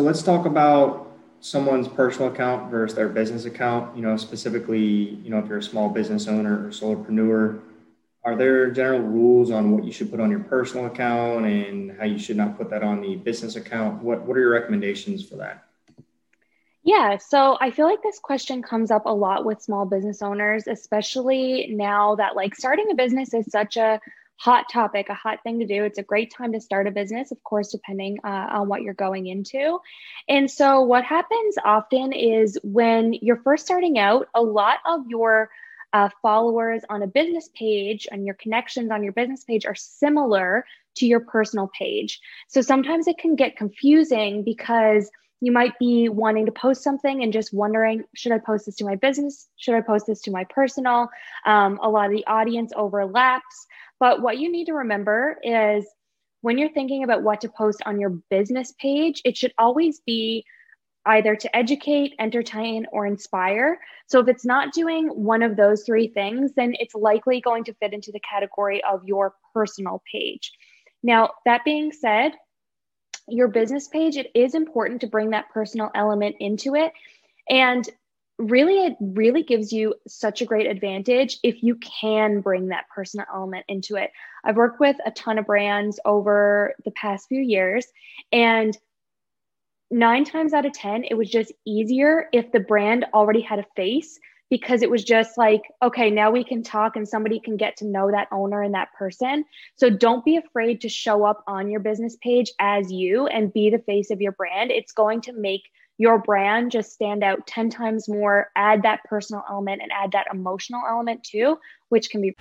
let's talk about someone's personal account versus their business account. You know, specifically, you know, if you're a small business owner or solopreneur, are there general rules on what you should put on your personal account and how you should not put that on the business account? What What are your recommendations for that? Yeah, so I feel like this question comes up a lot with small business owners, especially now that like starting a business is such a hot topic, a hot thing to do. It's a great time to start a business, of course, depending uh, on what you're going into. And so, what happens often is when you're first starting out, a lot of your uh, followers on a business page and your connections on your business page are similar to your personal page. So sometimes it can get confusing because you might be wanting to post something and just wondering should I post this to my business? Should I post this to my personal? Um, a lot of the audience overlaps. But what you need to remember is when you're thinking about what to post on your business page, it should always be either to educate, entertain, or inspire. So if it's not doing one of those three things, then it's likely going to fit into the category of your personal page. Now, that being said, your business page, it is important to bring that personal element into it. And really, it really gives you such a great advantage if you can bring that personal element into it. I've worked with a ton of brands over the past few years, and nine times out of 10, it was just easier if the brand already had a face because it was just like, okay, now we can talk and somebody can get to know that owner and that person. So don't be afraid to show up on your business page as you and be the face of your brand. It's going to make your brand just stand out 10 times more, add that personal element and add that emotional element too, which can be.